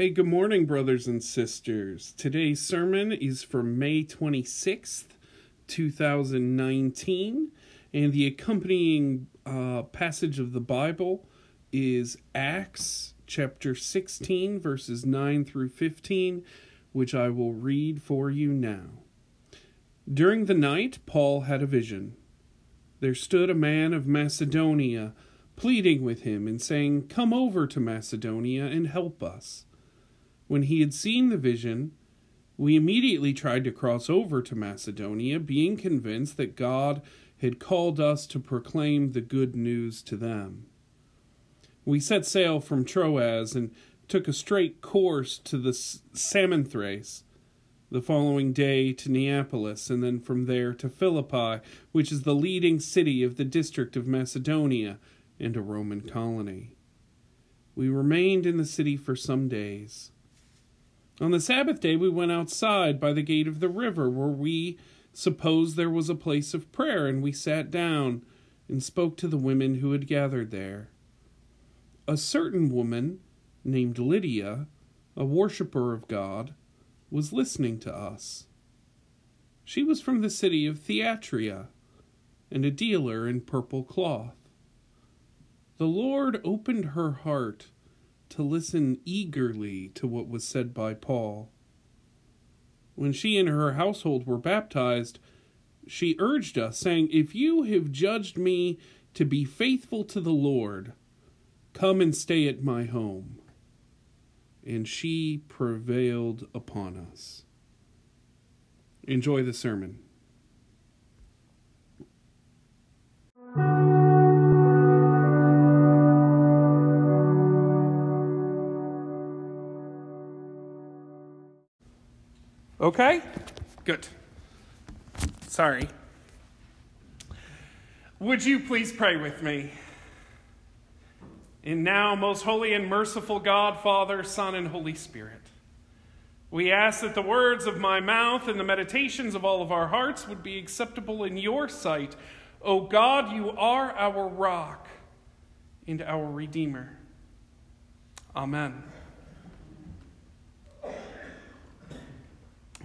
Hey, good morning, brothers and sisters. Today's sermon is for May 26th, 2019, and the accompanying uh, passage of the Bible is Acts chapter 16, verses 9 through 15, which I will read for you now. During the night, Paul had a vision. There stood a man of Macedonia, pleading with him and saying, Come over to Macedonia and help us. When he had seen the vision, we immediately tried to cross over to Macedonia, being convinced that God had called us to proclaim the good news to them. We set sail from Troas and took a straight course to the Samothrace the following day to Neapolis, and then from there to Philippi, which is the leading city of the district of Macedonia and a Roman colony. We remained in the city for some days. On the Sabbath day, we went outside by the gate of the river, where we supposed there was a place of prayer, and we sat down and spoke to the women who had gathered there. A certain woman, named Lydia, a worshipper of God, was listening to us. She was from the city of Thyatira and a dealer in purple cloth. The Lord opened her heart to listen eagerly to what was said by Paul. When she and her household were baptized, she urged us, saying, If you have judged me to be faithful to the Lord, come and stay at my home and she prevailed upon us. Enjoy the sermon. Okay? Good. Sorry. Would you please pray with me? And now, most holy and merciful God, Father, Son, and Holy Spirit, we ask that the words of my mouth and the meditations of all of our hearts would be acceptable in your sight. O God, you are our rock and our Redeemer. Amen.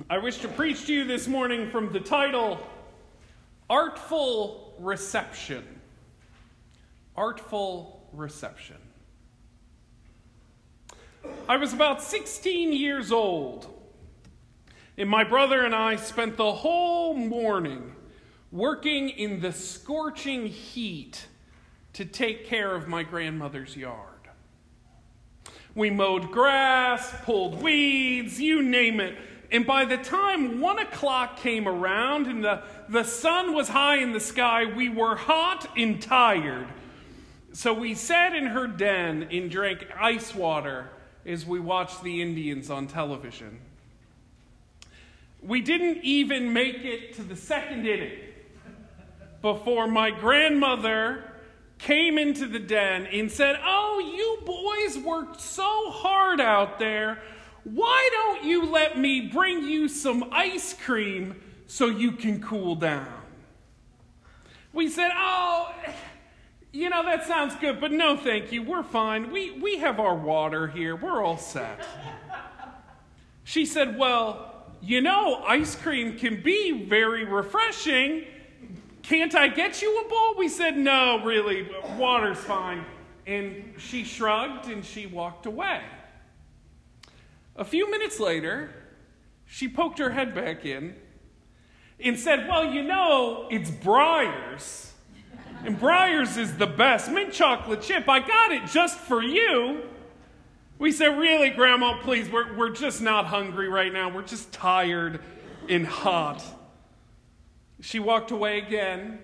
I wish to preach to you this morning from the title Artful Reception. Artful reception. I was about 16 years old, and my brother and I spent the whole morning working in the scorching heat to take care of my grandmother's yard. We mowed grass, pulled weeds, you name it. And by the time one o'clock came around and the, the sun was high in the sky, we were hot and tired so we sat in her den and drank ice water as we watched the Indians on television. We didn't even make it to the second inning before my grandmother came into the den and said, Oh, you boys worked so hard out there. Why don't you let me bring you some ice cream so you can cool down? We said, Oh, you know, that sounds good, but no thank you. We're fine. We, we have our water here. We're all set. She said, Well, you know, ice cream can be very refreshing. Can't I get you a bowl? We said, No, really, water's fine. And she shrugged and she walked away. A few minutes later, she poked her head back in and said, Well, you know, it's Breyers. And Breyers is the best. Mint chocolate chip. I got it just for you. We said, Really, Grandma, please, we're, we're just not hungry right now. We're just tired and hot. She walked away again,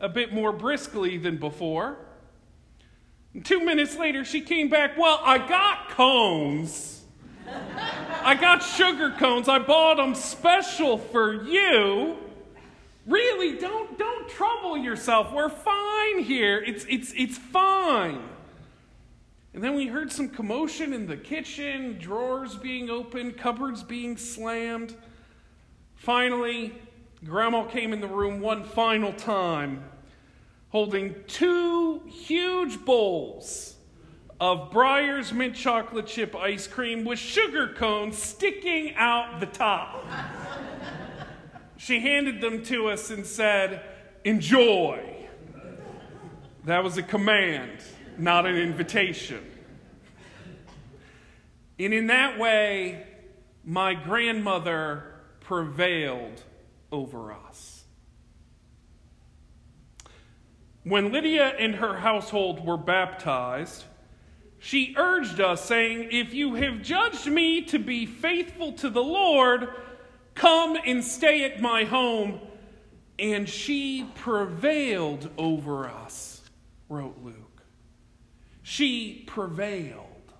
a bit more briskly than before. And two minutes later, she came back. Well, I got cones. I got sugar cones. I bought them special for you. Really, don't, don't trouble yourself. We're fine here. It's, it's, it's fine. And then we heard some commotion in the kitchen, drawers being opened, cupboards being slammed. Finally, Grandma came in the room one final time, holding two huge bowls of Breyers mint chocolate chip ice cream with sugar cones sticking out the top. she handed them to us and said, Enjoy. That was a command, not an invitation. And in that way, my grandmother prevailed over us. When Lydia and her household were baptized, she urged us, saying, If you have judged me to be faithful to the Lord, come and stay at my home. And she prevailed over us, wrote Luke. She prevailed.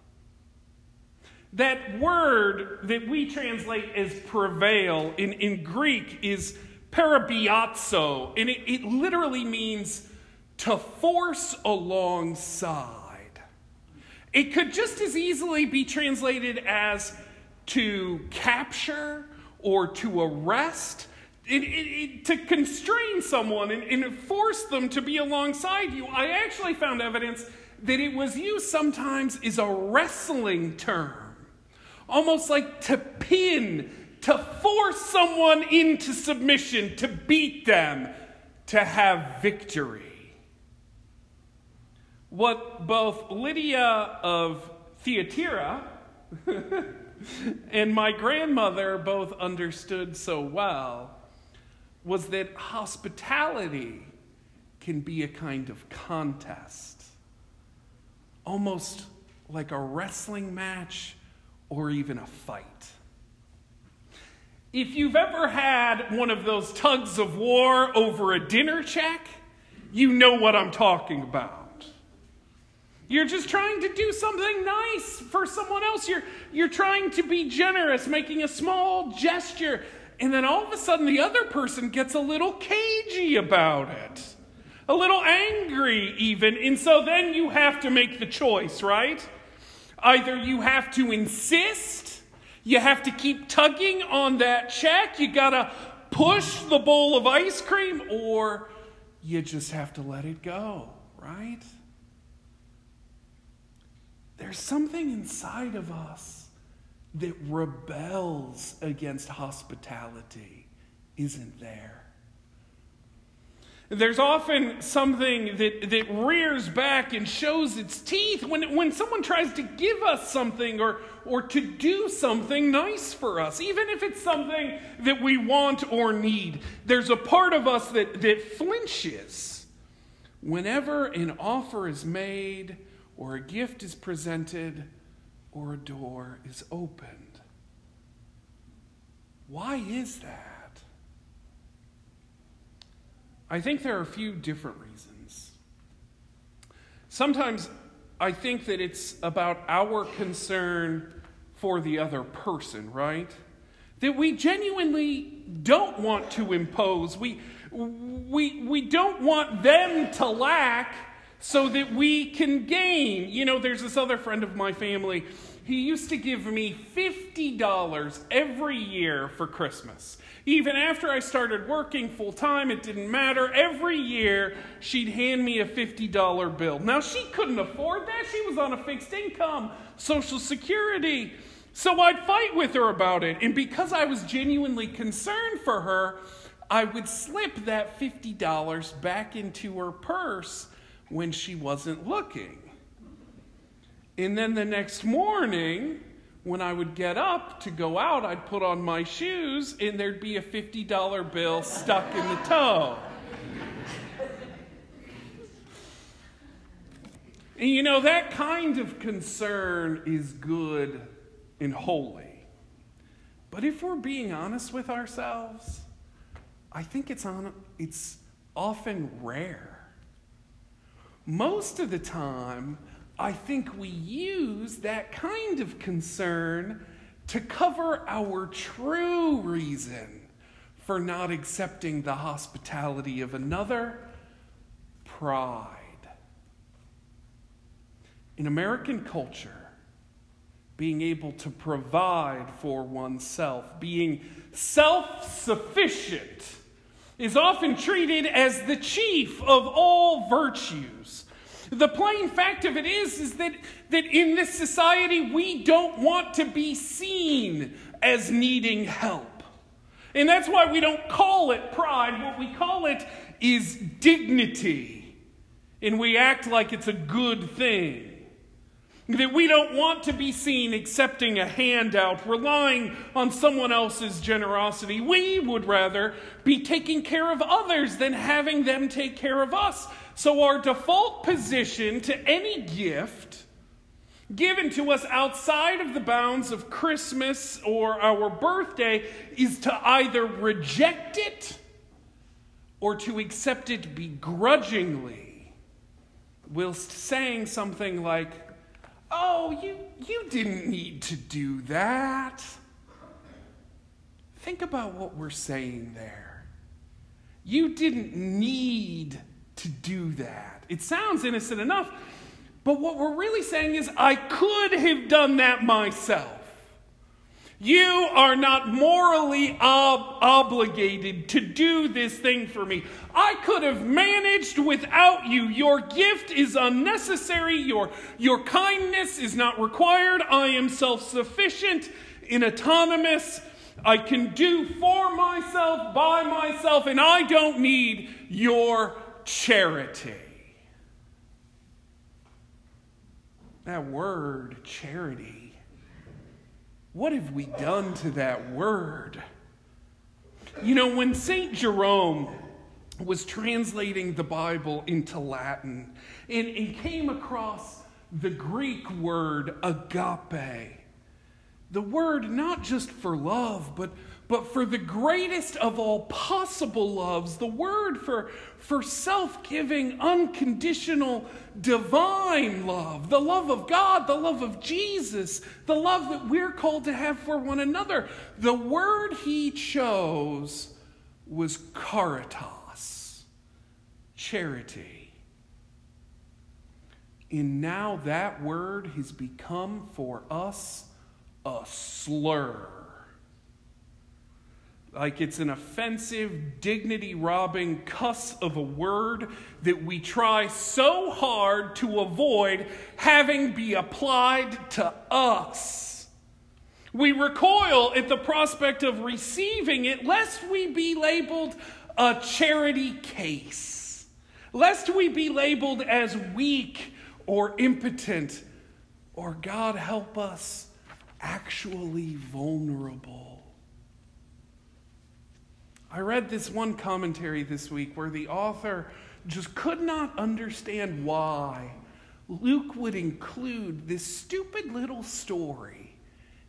That word that we translate as prevail in, in Greek is parabiazo, and it, it literally means to force alongside. It could just as easily be translated as to capture or to arrest. It, it, it, to constrain someone and, and force them to be alongside you. I actually found evidence that it was used sometimes as a wrestling term, almost like to pin, to force someone into submission, to beat them, to have victory what both Lydia of Thyatira and my grandmother both understood so well was that hospitality can be a kind of contest, almost like a wrestling match or even a fight. If you've ever had one of those tugs of war over a dinner check, you know what I'm talking about. You're just trying to do something nice for someone else. You're, you're trying to be generous, making a small gesture. And then all of a sudden, the other person gets a little cagey about it, a little angry, even. And so then you have to make the choice, right? Either you have to insist, you have to keep tugging on that check, you gotta push the bowl of ice cream, or you just have to let it go, right? There's something inside of us that rebels against hospitality, isn't there? There's often something that, that rears back and shows its teeth when, when someone tries to give us something or, or to do something nice for us, even if it's something that we want or need. There's a part of us that, that flinches whenever an offer is made or a gift is presented, or a door is opened. Why is that? I think there are a few different reasons. Sometimes I think that it's about our concern for the other person, right? That we genuinely don't want to impose. We, we, we don't want them to lack so that we can gain. You know, there's this other friend of my family. He used to give me $50 every year for Christmas. Even after I started working full time, it didn't matter. Every year, she'd hand me a $50 bill. Now, she couldn't afford that. She was on a fixed income, Social Security. So I'd fight with her about it. And because I was genuinely concerned for her, I would slip that $50 back into her purse when she wasn't looking. And then the next morning, when I would get up to go out, I'd put on my shoes and there'd be a $50 bill stuck in the toe. And you know, that kind of concern is good and holy. But if we're being honest with ourselves, I think it's, on, it's often rare most of the time, I think we use that kind of concern to cover our true reason for not accepting the hospitality of another pride. In American culture, being able to provide for oneself, being self sufficient, is often treated as the chief of all virtues. The plain fact of it is, is that, that in this society we don't want to be seen as needing help. And that's why we don't call it pride. What we call it is dignity. And we act like it's a good thing. That we don't want to be seen accepting a handout, relying on someone else's generosity. We would rather be taking care of others than having them take care of us. So, our default position to any gift given to us outside of the bounds of Christmas or our birthday is to either reject it or to accept it begrudgingly, whilst saying something like, Oh, you, you didn't need to do that. Think about what we're saying there. You didn't need to do that. It sounds innocent enough, but what we're really saying is, I could have done that myself. You are not morally ob- obligated to do this thing for me. I could have managed without you. Your gift is unnecessary. Your, your kindness is not required. I am self sufficient and autonomous. I can do for myself, by myself, and I don't need your charity. That word, charity what have we done to that word? You know, when St. Jerome was translating the Bible into Latin and, and came across the Greek word agape, the word not just for love, but but for the greatest of all possible loves, the word for, for self giving, unconditional, divine love, the love of God, the love of Jesus, the love that we're called to have for one another. The word he chose was caritas, charity. And now that word has become for us a slur like it's an offensive, dignity robbing cuss of a word that we try so hard to avoid having be applied to us. We recoil at the prospect of receiving it, lest we be labeled a charity case, lest we be labeled as weak or impotent, or God help us, actually vulnerable. I read this one commentary this week where the author just could not understand why Luke would include this stupid little story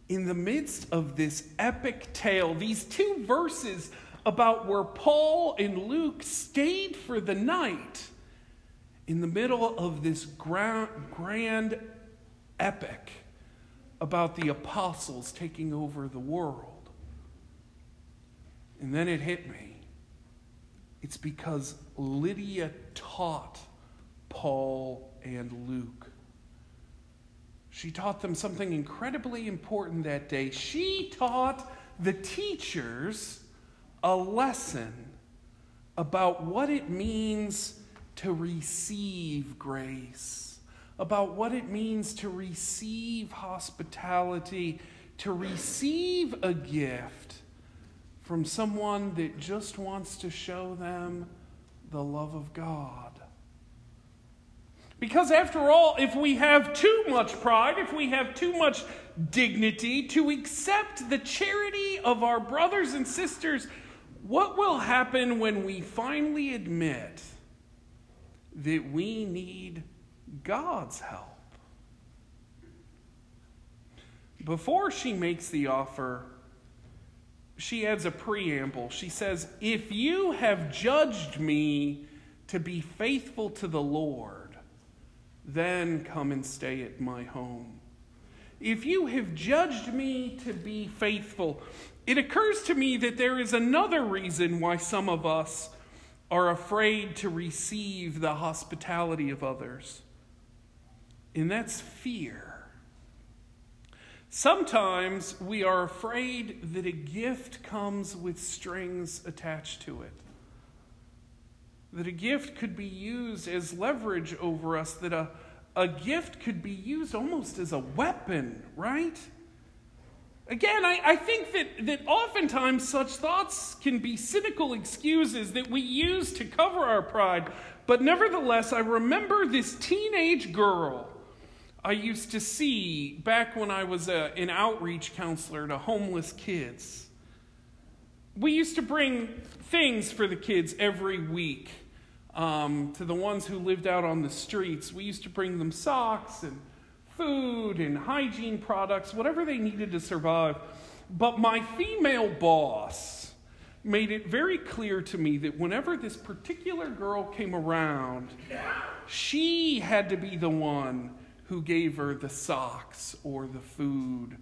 in the midst of this epic tale, these two verses about where Paul and Luke stayed for the night in the middle of this grand, grand epic about the apostles taking over the world. And then it hit me. It's because Lydia taught Paul and Luke. She taught them something incredibly important that day. She taught the teachers a lesson about what it means to receive grace, about what it means to receive hospitality, to receive a gift from someone that just wants to show them the love of God. Because, after all, if we have too much pride, if we have too much dignity to accept the charity of our brothers and sisters, what will happen when we finally admit that we need God's help? Before she makes the offer, she adds a preamble. She says, If you have judged me to be faithful to the Lord, then come and stay at my home. If you have judged me to be faithful, it occurs to me that there is another reason why some of us are afraid to receive the hospitality of others, and that's fear. Sometimes we are afraid that a gift comes with strings attached to it. that a gift could be used as leverage over us, that a, a gift could be used almost as a weapon, right? Again, I, I think that, that oftentimes such thoughts can be cynical excuses that we use to cover our pride. But nevertheless, I remember this teenage girl I used to see back when I was a, an outreach counselor to homeless kids. We used to bring things for the kids every week um, to the ones who lived out on the streets. We used to bring them socks and food and hygiene products, whatever they needed to survive. But my female boss made it very clear to me that whenever this particular girl came around, she had to be the one who gave her the socks or the food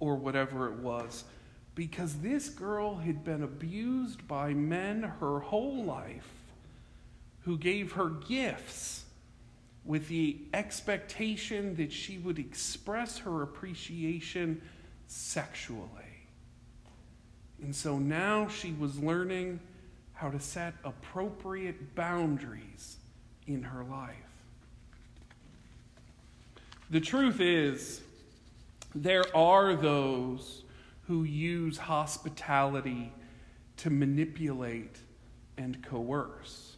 or whatever it was. Because this girl had been abused by men her whole life who gave her gifts with the expectation that she would express her appreciation sexually. And so now she was learning how to set appropriate boundaries in her life. The truth is, there are those who use hospitality to manipulate and coerce.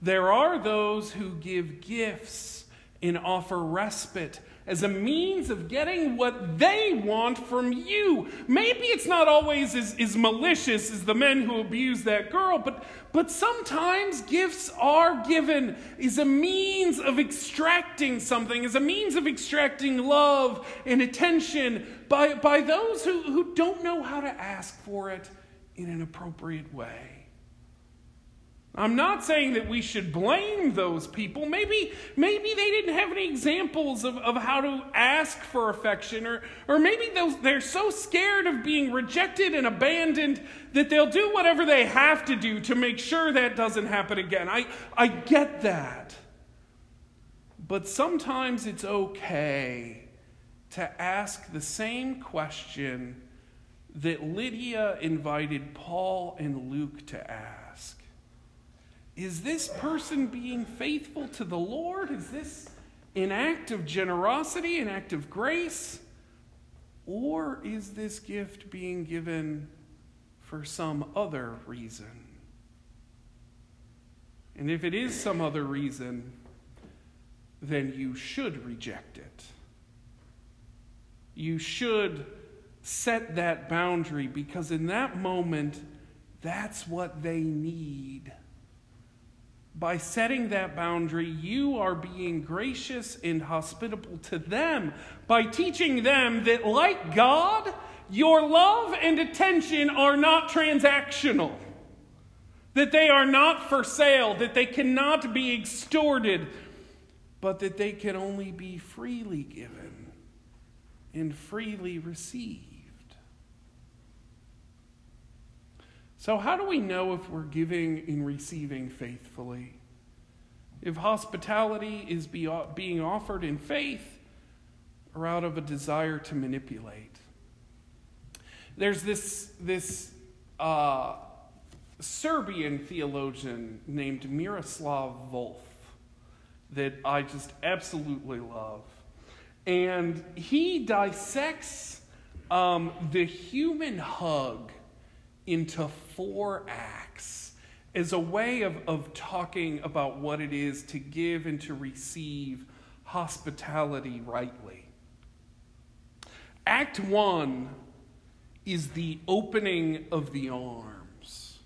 There are those who give gifts and offer respite as a means of getting what they want from you. Maybe it's not always as, as malicious as the men who abuse that girl, but, but sometimes gifts are given as a means of extracting something, as a means of extracting love and attention by, by those who, who don't know how to ask for it in an appropriate way. I'm not saying that we should blame those people. Maybe, maybe they didn't have any examples of, of how to ask for affection, or, or maybe those, they're so scared of being rejected and abandoned that they'll do whatever they have to do to make sure that doesn't happen again. I, I get that. But sometimes it's okay to ask the same question that Lydia invited Paul and Luke to ask is this person being faithful to the Lord? Is this an act of generosity, an act of grace? Or is this gift being given for some other reason? And if it is some other reason, then you should reject it. You should set that boundary because in that moment, that's what they need by setting that boundary, you are being gracious and hospitable to them by teaching them that, like God, your love and attention are not transactional, that they are not for sale, that they cannot be extorted, but that they can only be freely given and freely received. So, how do we know if we're giving and receiving faithfully? If hospitality is be, being offered in faith or out of a desire to manipulate? There's this, this uh, Serbian theologian named Miroslav Volf that I just absolutely love. And he dissects um, the human hug into four acts as a way of, of talking about what it is to give and to receive hospitality rightly. Act one is the opening of the arms.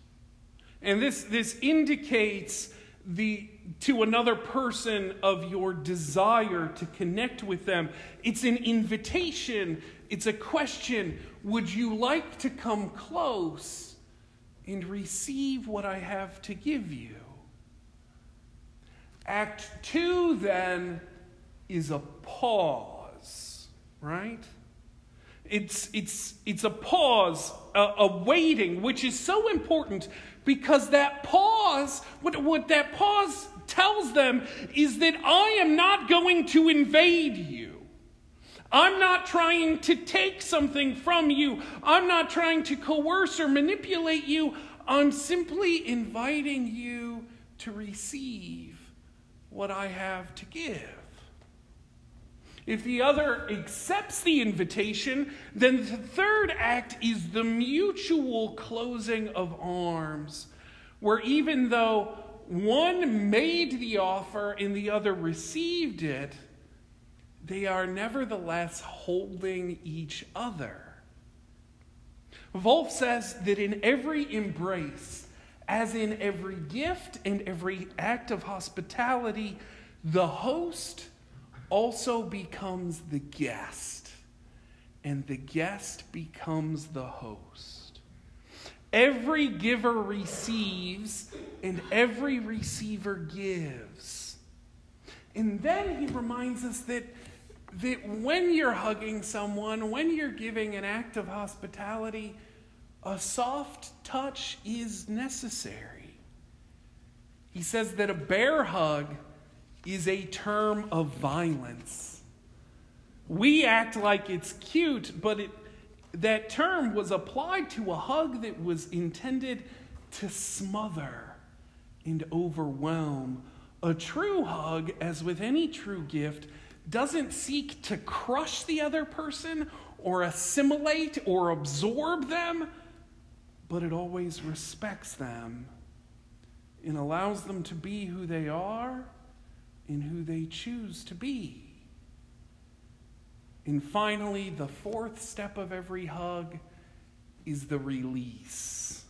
And this, this indicates the, to another person of your desire to connect with them. It's an invitation, it's a question Would you like to come close and receive what I have to give you? Act two, then, is a pause, right? It's, it's, it's a pause, a, a waiting, which is so important because that pause, what, what that pause tells them is that I am not going to invade you. I'm not trying to take something from you. I'm not trying to coerce or manipulate you. I'm simply inviting you to receive what I have to give. If the other accepts the invitation, then the third act is the mutual closing of arms, where even though one made the offer and the other received it, they are nevertheless holding each other. Volf says that in every embrace, as in every gift and every act of hospitality, the host also becomes the guest, and the guest becomes the host. Every giver receives, and every receiver gives. And then he reminds us that, that when you're hugging someone, when you're giving an act of hospitality, a soft touch is necessary. He says that a bear hug is a term of violence. We act like it's cute, but it, that term was applied to a hug that was intended to smother and overwhelm. A true hug, as with any true gift, doesn't seek to crush the other person or assimilate or absorb them, but it always respects them and allows them to be who they are and who they choose to be. And finally, the fourth step of every hug is the release.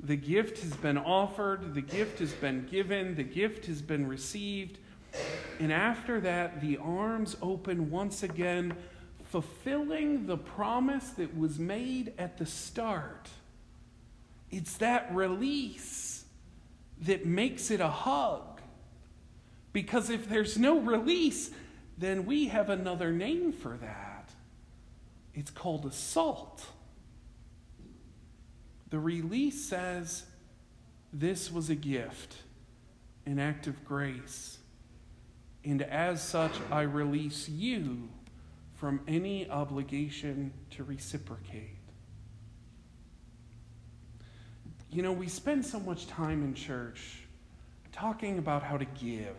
The gift has been offered, the gift has been given, the gift has been received. And after that, the arms open once again, fulfilling the promise that was made at the start. It's that release that makes it a hug. Because if there's no release, then we have another name for that. It's called assault. The release says, This was a gift, an act of grace. And as such, I release you from any obligation to reciprocate. You know, we spend so much time in church talking about how to give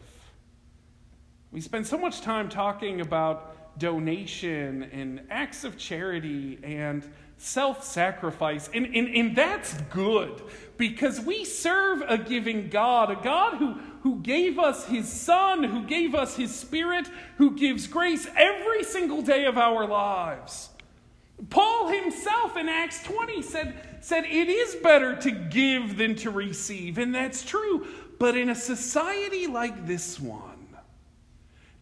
we spend so much time talking about donation and acts of charity and self sacrifice. And, and, and that's good because we serve a giving God, a God who, who gave us his Son, who gave us his Spirit, who gives grace every single day of our lives. Paul himself in Acts 20 said, said, It is better to give than to receive. And that's true. But in a society like this one,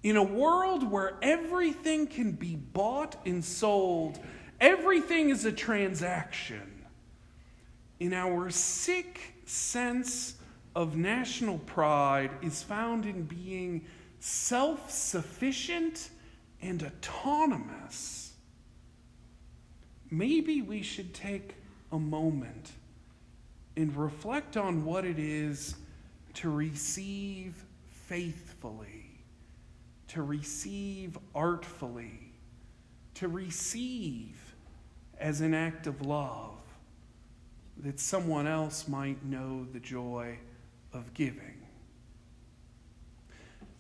in a world where everything can be bought and sold, everything is a transaction, in our sick sense of national pride is found in being self sufficient and autonomous. Maybe we should take a moment and reflect on what it is to receive faithfully to receive artfully, to receive as an act of love, that someone else might know the joy of giving.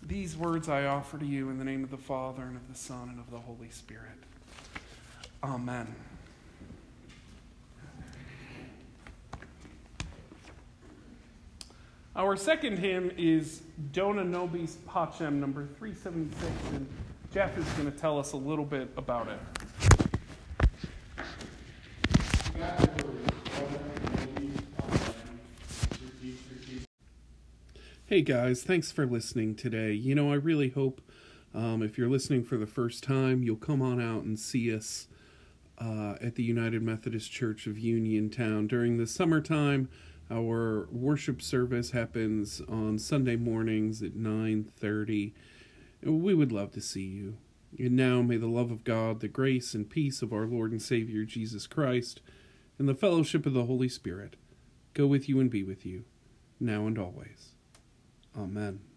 These words I offer to you in the name of the Father, and of the Son, and of the Holy Spirit. Amen. Our second hymn is Dona Nobis Pacem, number 376, and Jeff is going to tell us a little bit about it. Hey guys, thanks for listening today. You know, I really hope um, if you're listening for the first time, you'll come on out and see us uh, at the United Methodist Church of Uniontown during the summertime. Our worship service happens on Sunday mornings at 9:30. We would love to see you. And now may the love of God, the grace and peace of our Lord and Savior Jesus Christ, and the fellowship of the Holy Spirit go with you and be with you, now and always. Amen.